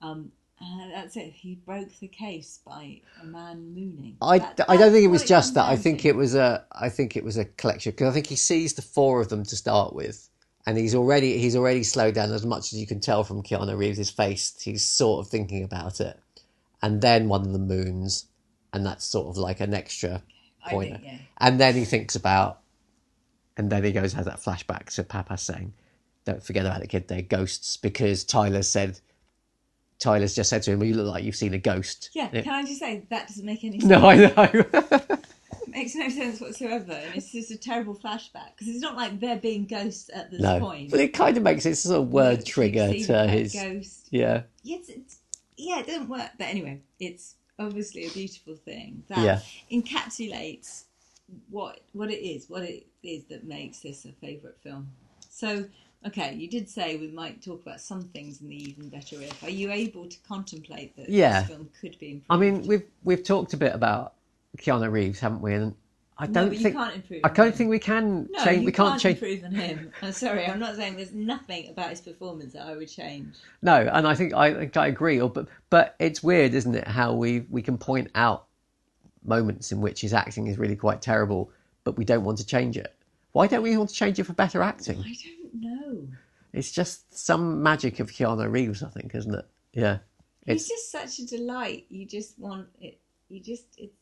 Um, and that's it. He broke the case by a man mooning. I, That- I don't think it was just that. I think it was a I think it was a collection because I think he sees the four of them to start with, and he's already he's already slowed down as much as you can tell from Keanu Reeves' face. He's sort of thinking about it, and then one of the moons, and that's sort of like an extra pointer. think, yeah. And then he thinks about, and then he goes has that flashback to Papa saying, "Don't forget about the kid. They're ghosts," because Tyler said. Tyler's just said to him, "Well, you look like you've seen a ghost." Yeah, can I just say that doesn't make any sense? No, I know. Makes no sense whatsoever, and it's just a terrible flashback because it's not like they're being ghosts at this no, point. but it kind of makes it sort of word trigger to his. ghost. Yeah, Yes, it's, yeah, it doesn't work. But anyway, it's obviously a beautiful thing that Yeah. encapsulates what what it is, what it is that makes this a favourite film. So, okay, you did say we might talk about some things in the even better if. Are you able to contemplate that Yeah. this film could be improved? I mean we've we've talked a bit about Keanu Reeves, haven't we? And I don't but think you can't improve. I don't him. think we can No, change. We can't can't change. improve on him. I'm sorry, I'm not saying there's nothing about his performance that I would change. No, and I think I think I agree. Or but but it's weird, isn't it? How we we can point out moments in which his acting is really quite terrible, but we don't want to change it. Why don't we want to change it for better acting? I don't know. It's just some magic of Keanu Reeves, I think, isn't it? Yeah. He's It's just such a delight. You just want it. You just it's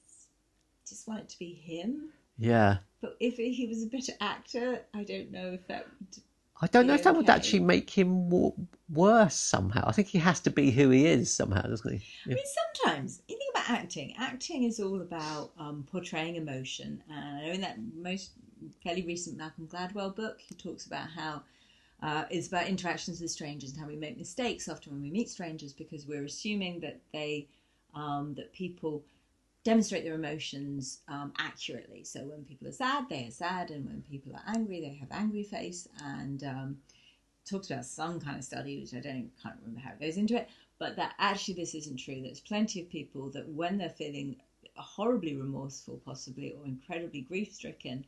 just want it to be him. yeah. But if he was a better actor, I don't know if that. Would, I don't know if that would actually make him wo- worse somehow. I think he has to be who he is somehow, doesn't he? I mean, sometimes you think about acting. Acting is all about um, portraying emotion, and I know in that most fairly recent Malcolm Gladwell book, he talks about how uh, it's about interactions with strangers and how we make mistakes often when we meet strangers because we're assuming that they um, that people demonstrate their emotions um, accurately. So when people are sad, they are sad, and when people are angry, they have angry face. And um, talks about some kind of study, which I don't can't remember how it goes into it, but that actually this isn't true. There's plenty of people that when they're feeling horribly remorseful, possibly, or incredibly grief stricken,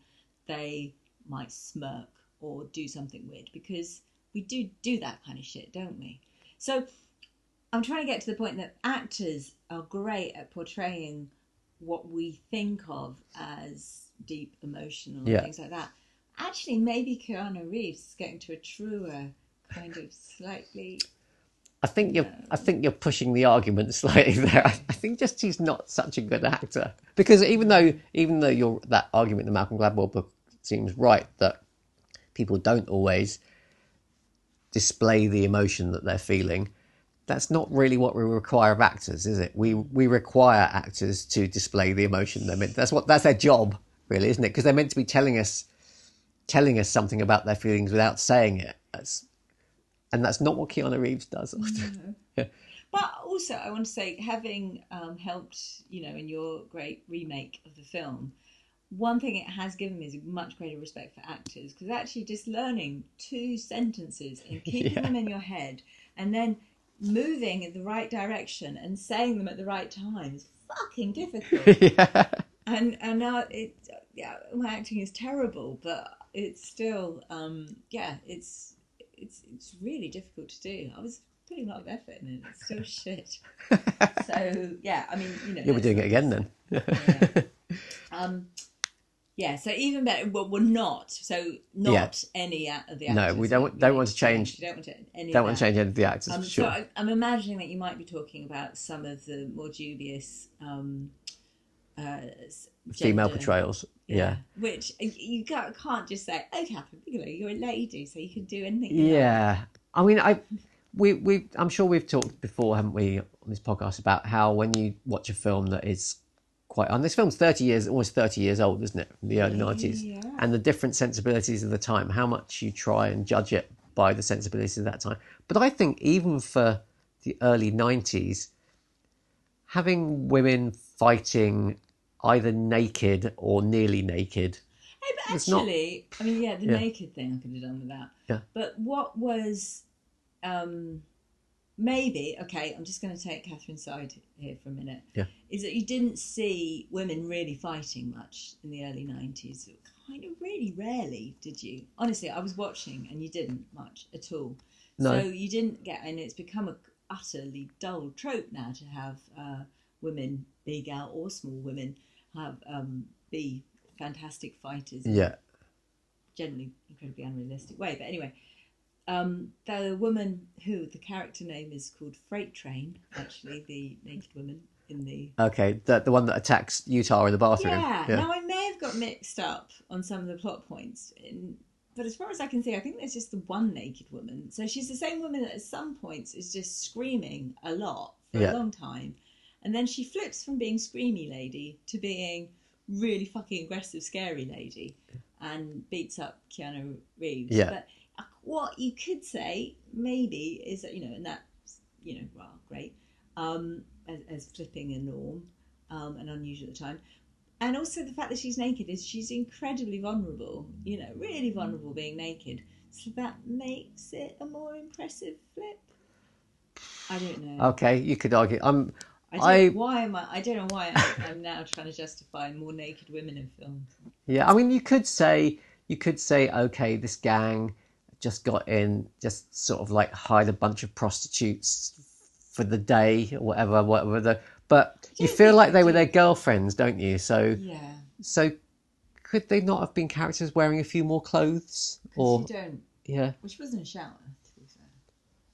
they might smirk or do something weird because we do do that kind of shit, don't we? So I'm trying to get to the point that actors are great at portraying what we think of as deep emotional Yeah. things like that. Actually, maybe Keanu Reeves is getting to a truer kind of slightly. I think you're. I um, think you're pushing the argument slightly there. I, I think just he's not such a good actor because even though even though your that argument in the Malcolm Gladwell book seems right that people don't always display the emotion that they're feeling. That's not really what we require of actors, is it? We we require actors to display the emotion they're meant. That's what that's their job, really, isn't it? Because they're meant to be telling us telling us something about their feelings without saying it. That's and that's not what Keanu Reeves does. often. But also, I want to say, having um, helped, you know, in your great remake of the film, one thing it has given me is a much greater respect for actors because actually just learning two sentences and keeping Yeah. them in your head and then moving in the right direction and saying them at the right time is fucking difficult. yeah. and and now it, yeah, my acting is terrible, but it's still, um, yeah, it's it's it's really difficult to do. I was putting a lot of effort in it. It's still shit. So yeah, I mean, you know, You'll be doing it again then. yeah. Um, yeah, so even better. Well, we're not. So not Yeah. any of the actors. No, we don't- we don't want to change- You don't want to any. Don't want to change any of the actors Um, for sure. So I, I'm imagining that you might be talking about some of the more dubious um, uh, Female portrayals. Yeah. Which uh, you can't, can't just say, "Oh, Kathryn Bigelow, you're a lady, so you can do anything." you like." Yeah. I mean, I we we I'm sure we've talked before, haven't we, on this podcast about how when you watch a film that is quite and this film's 30 years almost 30 years old isn't it from the early 90s Yeah. and the different sensibilities of the time how much you try and judge it by the sensibilities of that time but i think even for the early 90s having women fighting either naked or nearly naked Hey, but It's not- actually, I mean, yeah, the Yeah. naked thing I could have done with that. Yeah. But what was, um, maybe okay? I'm just going to take Kathryn's side here for a minute. Yeah. Is that you didn't see women really fighting much in the early '90s? Kind of really rarely, did you? Honestly, I was watching and you didn't much at all. No. So you didn't get, and it's become a utterly dull trope now to have uh, women, big out or small women, have um, be fantastic fighters yeah generally incredibly unrealistic way. But anyway, um, the woman who the character name is called Freight Train, actually the naked woman in the okay the, the one that attacks utah in the bathroom yeah. Now I may have got mixed up on some of the plot points. In, but as far as I can see, I think there's just the one naked woman. So she's the same woman that at some points is just screaming a lot for Yeah. a long time. And then she flips from being screamy lady to being really fucking aggressive, scary lady and beats up Keanu Reeves. Yeah. But what you could say, maybe, is that, you know, and that's, you know, well, great, um, as, as flipping a norm um, and unusual at the time. And also the fact that she's naked is she's incredibly vulnerable, you know, really vulnerable being naked. So that makes it a more impressive flip. I don't know. okay you could argue i'm I don't, I- why am I? I don't know why I'm, I'm now trying to justify more naked women in films. Yeah, I mean, you could say you could say, okay, this gang just got in, just sort of like hired a bunch of prostitutes for the day or whatever, whatever. The, but you feel like they were their girlfriends, don't you? So, Yeah, so could they not have been characters wearing a few more clothes? Or yeah, Which wasn't a shower, to be fair.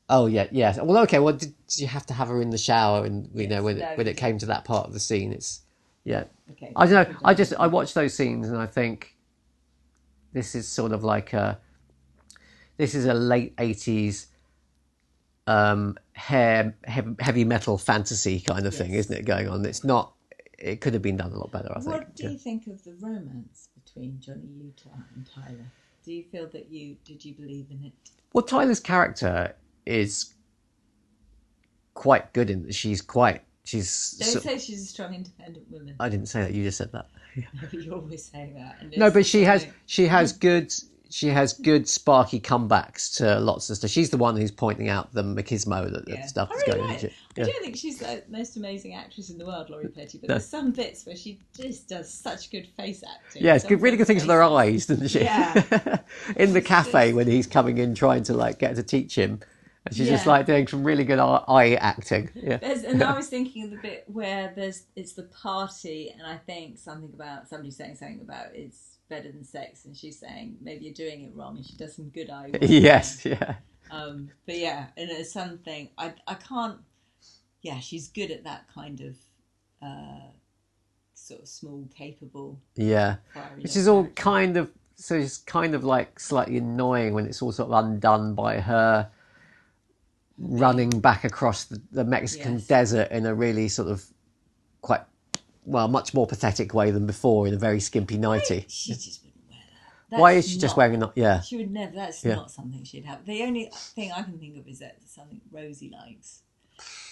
oh yeah, yes. Well, okay. Well, did, did you have to have her in the shower? And you know, when no. it, when it came to that part of the scene, it's yeah. Okay. I don't know. I just I watch those scenes and I think this is sort of like a this is a late eighties um hair heavy, metal fantasy kind of thing, isn't it? Going on. It's not. It could have been done a lot better. I think. What do Yeah. you think of the romance between Johnny Utah and Tyler? Do you feel that you did you believe in it? Well, Tyler's character is quite good in that she's quite she's. Don't so- say she's a strong, independent woman. I didn't say that. You just said that. You're always saying that. No, but she has she has good she has good sparky comebacks to lots of stuff. She's the one who's pointing out the machismo that, Yeah. stuff I is really going like into. it. I don't think she's the most amazing actress in the world, Lori Petty, but No. there's some bits where she just does such good face acting. Yeah, it's good, really good things with her eyes, doesn't she? Yeah. In the cafe when he's coming in trying to like get to teach him, and she's just like doing some really good eye, eye acting. Yeah, There's, and I was thinking of the bit where there's it's the party, and I think something about somebody saying something about it's better than sex, and she's saying maybe you're doing it wrong, and she does some good eye. work. yes, yeah, Um, but yeah, and it's something I I can't. Yeah, she's good at that kind of uh, sort of small, capable. yeah. Which is all character. kind of so it's kind of like slightly annoying when it's all sort of undone by her running back across the, the Mexican Yes. desert in a really sort of quite well, much more pathetic way than before in a very skimpy nighty. She just wouldn't wear that. Why is she just wearing a not? Yeah, She would never. That's Yeah. not something she'd have. The only thing I can think of is that something Rosie likes.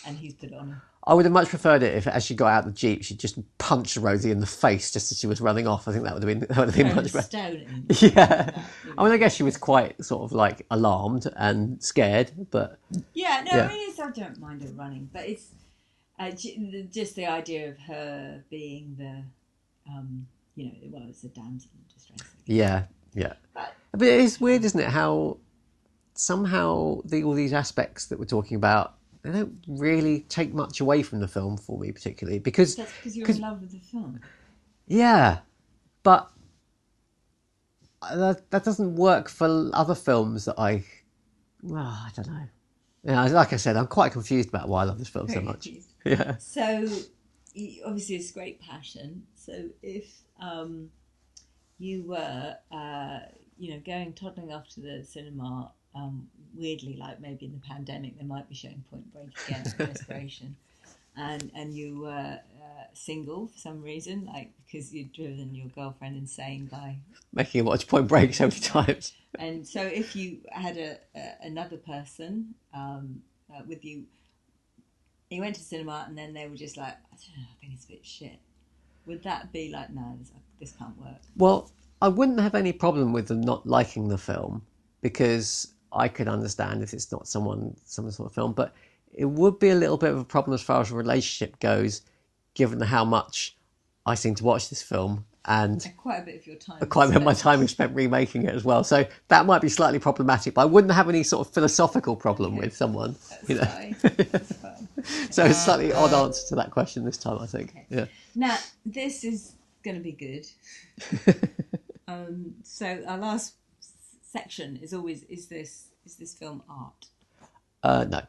and he's put on. I would have much preferred it if, as she got out of the jeep, she just punched Rosie in the face just as she was running off. I think that would have been that would have been much better. Yeah, I mean, I guess she was quite sort of like alarmed and scared, but Yeah, no, Yeah. I mean, it's, I don't mind her running, but it's uh, just the idea of her being the, um, you know, well, it's a damsel in distress. yeah, yeah. But But it's weird, isn't it? How somehow the, all these aspects that we're talking about they don't really take much away from the film for me, particularly because that's because you're in love with the film. yeah, but that that doesn't work for other films that I. Well, I don't know. Yeah, like I said, I'm quite confused about why I love this film so much. confused. Yeah, So, obviously, it's great passion. So, if um, you were, uh, you know, going toddling off to the cinema, um, weirdly, like maybe in the pandemic, they might be showing Point Break again for inspiration, and and you were uh, single for some reason, like because you'd driven your girlfriend insane by making him watch Point Break so many times. and so, if you had a, a another person um, uh, with you, you went to cinema, and then they were just like, I don't know, I think it's a bit shit. Would that be like, no, this, this can't work? Well, I wouldn't have any problem with them not liking the film because I could understand if it's not someone some sort of film, but it would be a little bit of a problem as far as a relationship goes, given how much I seem to watch this film and quite a bit of your time. quite a bit of my time is spent remaking it as well. So that might be slightly problematic, but I wouldn't have any sort of philosophical problem with someone. That's You know? fine. That's fine. So it's a slightly odd answer to that question this time, I think. Yeah. Now, this is going to be good. um, so our last section is always: is this is this film art? Uh, no.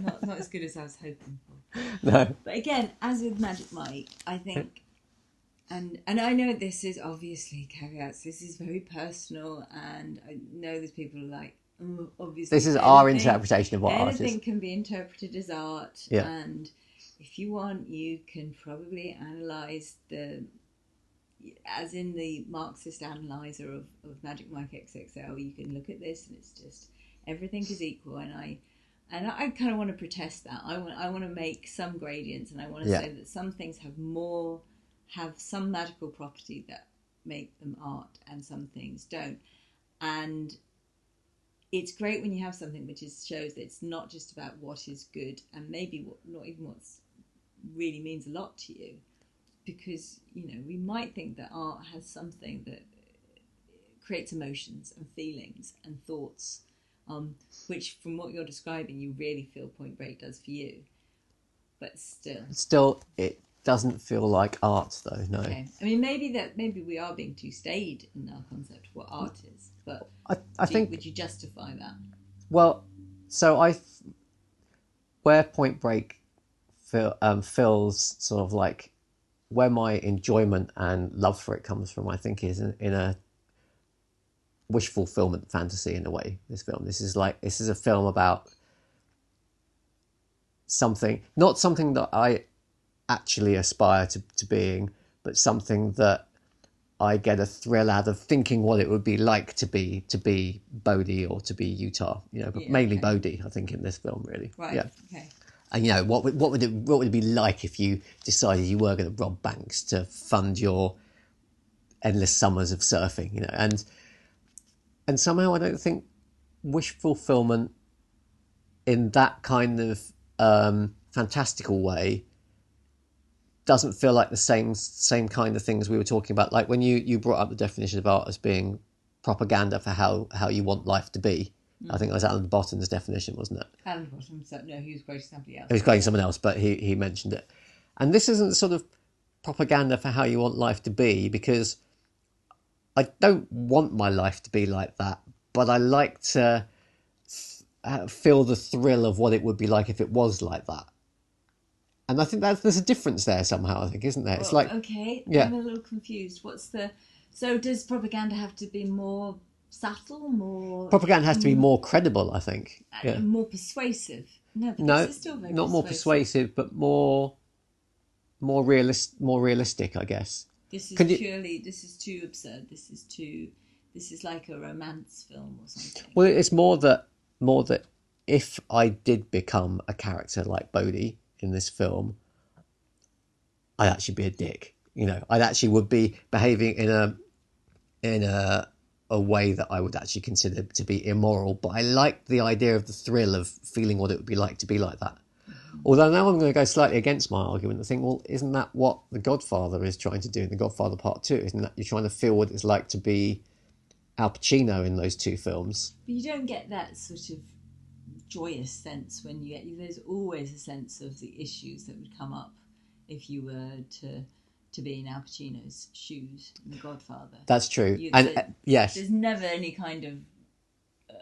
Not not as good as I was hoping for. no. But again, as with Magic Mike, I think, and and I know this is obviously caveats. This is very personal, and I know there's people who are like, oh, obviously, This is our interpretation of what art is. anything can be interpreted as art, Yeah. and if you want, you can probably analyze the. As in the Marxist analyzer of, of Magic Mike XXL, you can look at this and it's just everything is equal. And I, and I kind of want to protest that. I want I want to make some gradients, and I want to Yeah. say that some things have more, have some magical property that make them art, and some things don't. And it's great when you have something which is shows that it's not just about what is good, and maybe what, not even what's really means a lot to you, because you know we might think that art has something that creates emotions and feelings and thoughts um, which from what you're describing you really feel point break does for you but still Still, it doesn't feel like art, though. No. okay i mean maybe that maybe we are being too staid in our concept of what art is but I, I do you- think would you justify that Well, so I, where Point Break feel, um, feels sort of like where my enjoyment and love for it comes from, I think, is in, in a wish fulfillment fantasy in a way. This film, this is like this is a film about something, not something that I actually aspire to, to being, but something that I get a thrill out of thinking what it would be like to be to be Bodhi or to be Utah, you know, but Yeah, mainly okay. Bodhi, I think, in this film, really. right Yeah. okay And you know, what would what would it what would it be like if you decided you were going to rob banks to fund your endless summers of surfing, you know, and and somehow I don't think wish fulfillment in that kind of um, fantastical way doesn't feel like the same same kind of things we were talking about. Like when you you brought up the definition of art as being propaganda for how how you want life to be. I think that was Alan Botton's definition, wasn't it? Alan Botton no he was quoting somebody else He was quoting someone else, but he, he mentioned it. And this isn't sort of propaganda for how you want life to be because I don't want my life to be like that, but I like to uh, feel the thrill of what it would be like if it was like that. And I think that there's a difference there somehow. I think, isn't there? It's Well, like okay yeah. i'm a little confused what's the so does propaganda have to be more subtle more propaganda has to be more credible. I think. uh, Yeah. more persuasive no but No, this is still very not more persuasive, but more more realist, more realistic, I guess. This is you- purely. This is too absurd. This is too. This is like a romance film or something. Well, it's more that more that if I did become a character like Bodhi in this film, I'd actually be a dick. You know, I'd actually would be behaving in a in a a way that I would actually consider to be immoral. But I like the idea of the thrill of feeling what it would be like to be like that. Although now I'm going to go slightly against my argument and think, well, isn't that what The Godfather is trying to do in The Godfather Part Two? Isn't that you're trying to feel what it's like to be Al Pacino in those two films? But you don't get that sort of joyous sense when you get. There's always a sense of the issues that would come up if you were to to be in Al Pacino's shoes in The Godfather. That's true. You- and uh, yes, There's never any kind of uh,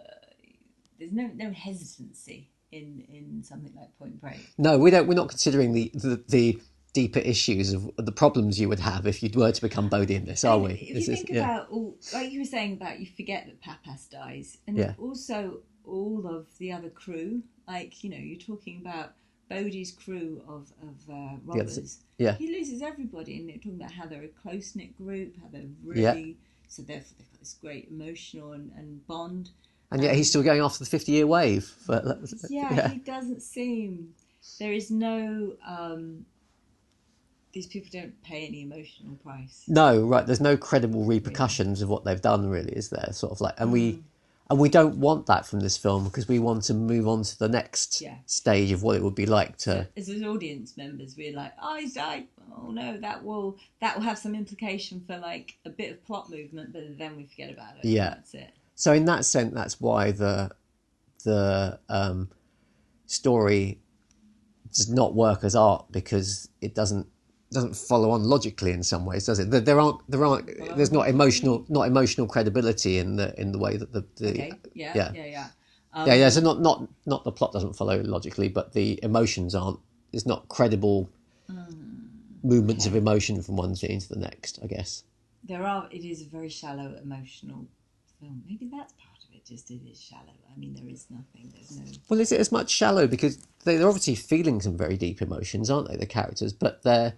there's no no hesitancy in in something like Point Break. no, we don't. We're not considering the the, the deeper issues of the problems you would have if you were to become Bodhi in this, are we? If you is- think yeah. about all, like you were saying about you forget that Pappas dies, and Yeah. also all of the other crew. Like you know, you're talking about Bodhi's crew of of uh, robbers. yeah. he loses everybody, and they're talking about how they're a close knit group, how they're Yeah. really so therefore they've got this great emotional and, and bond. And yet he's still going after the fifty-year wave. But, Yeah, he doesn't seem. There is no. Um, these people don't pay any emotional price. No, right. There's no credible repercussions of what they've done, really, is there? Sort of like, and we, and we don't want that from this film because we want to move on to the next Yeah. stage of what it would be like to. as as audience members, we're like, oh, he's died. Oh no, that will that will have some implication for like a bit of plot movement, but then we forget about it. Yeah. that's it. So in that sense, that's why the the um, story does not work as art because it doesn't doesn't follow on logically in some ways, does it? There- There aren't there aren't there's not emotional not emotional credibility in the in the way that the, the Okay, yeah, yeah. yeah, yeah. Um, yeah, yeah. So not not not the plot doesn't follow logically, but the emotions aren't. It's not credible movements of emotion from one scene to the next. I guess. There are. It is a very shallow emotional film. Maybe that's part of it. Just it is shallow. I mean, there is nothing. There's no. Well, is it as much shallow because they- they're obviously feeling some very deep emotions, aren't they? The characters, but they're.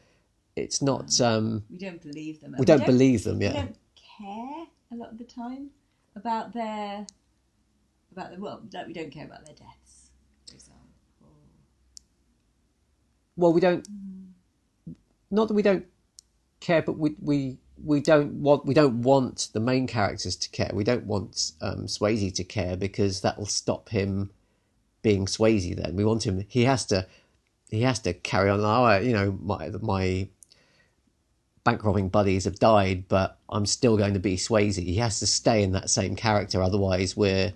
It's not. Um, We don't believe them. we don't believe them. Yeah. We don't care a lot of the time about their about the well. Like we don't care about their deaths, for example. Well, we don't. Not that we don't care, but we we we don't want we don't want the main characters to care. We don't want um, Swayze to care because that will stop him being Swayze. Then we want him. He has to. He has to carry on. Oh, you know, my my bank robbing buddies have died, but I'm still going to be Swayze. He has to stay in that same character, otherwise we're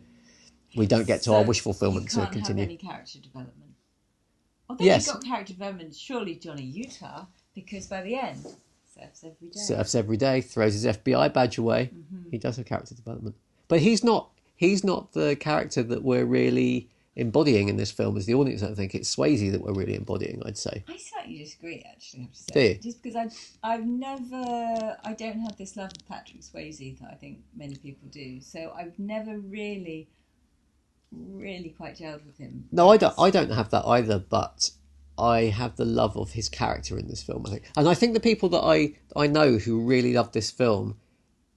we don't get to our wish fulfillment to continue. Have any character development. Although Yes. you've got character development, surely Johnny Utah, because by the end, surfs every day. surfs every day, throws his FBI badge away. Mm-hmm. He does have character development, but he's not. He's not the character that we're really embodying in this film as the audience. I don't think it's Swayze that we're really embodying. I'd say. I slightly disagree, actually. I have to say. Do you? Just because I, I've never, I don't have this love of Patrick Swayze that I think many people do. So I've never really, really quite gelled with him. No, I don't. I don't have that either. But I have the love of his character in this film. I think, and I think the people that I I know who really love this film,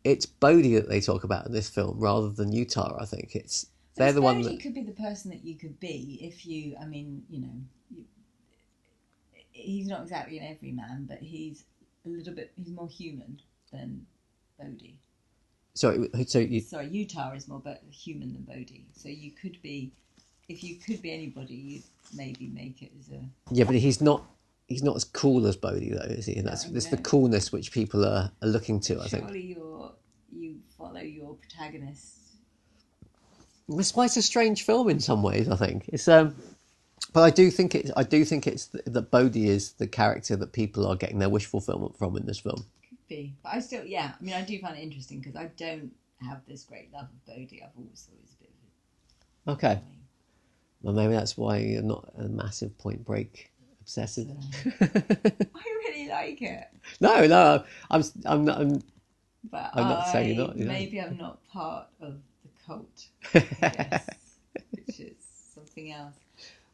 it's Bodhi that they talk about in this film rather than Utah. I think it's they're the one that. could be the person that you could be if you. I mean, you know, you, he's not exactly an everyman, but he's a little bit. He's more human than Bodhi. So so you Sorry, Utah is more human than Bodhi. So you could be, if you could be anybody, you'd maybe make it as a. Yeah, but he's not. He's not as cool as Bodhi, though, is he? And that's No, it's the coolness which people are, are looking to. I think. Surely you follow your protagonist. It's a strange film in some ways. I think it's. Um, but I do think it's. I do think it's th- that Bodhi is the character that people are getting their wish fulfillment from in this film. Could be, but I still, yeah. I mean, I do find it interesting because I don't have this great love of Bodhi. I've always thought he's a bit of Okay, a. well maybe that's why you're not a massive Point Break obsessive. I really like it, no, no, I'm. I'm not. I'm, but I'm not saying you're not, you know. Maybe I'm not part of the cult, I guess, which is something else.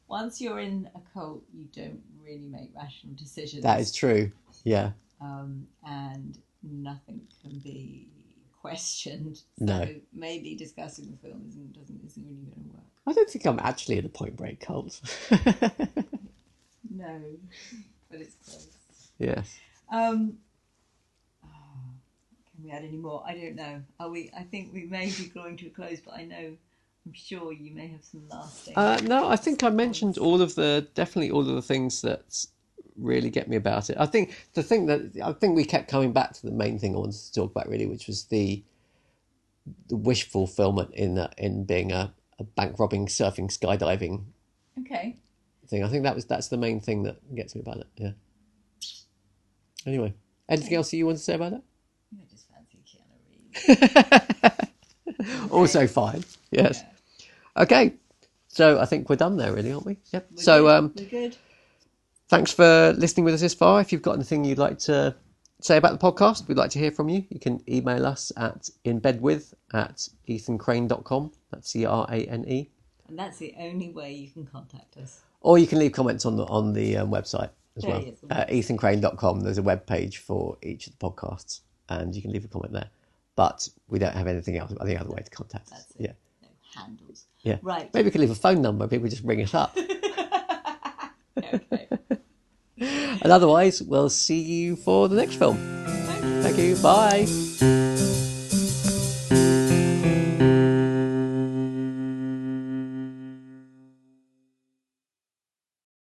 Once you're in a cult, you don't really make rational decisions. that is true. Yeah. um, and nothing can be questioned. So No. maybe discussing the film isn't doesn't isn't really going to work. I don't think I'm actually in a Point Break cult. No, but it's close. yes. Um, oh, can we add any more? I don't know. Are we? I think we may be drawing to a close, but I know, I'm sure you may have some lasting. Uh, no, I think I mentioned all of the definitely all of the things that really get me about it. I think the thing that I think we kept coming back to the main thing I wanted to talk about really, which was the the wish fulfillment in uh, in being a, a bank robbing, surfing, skydiving okay. thing. I think that was that's the main thing that gets me about it. Yeah. Anyway, anything else you want to say about it? I just fancy Keanu Reeves. Also fine. Yes. Okay. So I think we're done there, really, aren't we? Yep. We're so good. um, we're good. Thanks for listening with us this far. If you've got anything you'd like to say about the podcast, we'd like to hear from you. You can email us at inbedwith at ethancrane.com. That's C R A N E. And that's the only way you can contact us. Or you can leave comments on the on the um, website as There well. is Uh, ethancrane.com. There's a web page for each of the podcasts, and you can leave a comment there. But we don't have anything else. I think other way to contact us. That's it. Yeah. No handles. Yeah. Right. Maybe we could leave a phone number. People just ring us up. Okay. and otherwise, we'll see you for the next film. Thank you. Bye.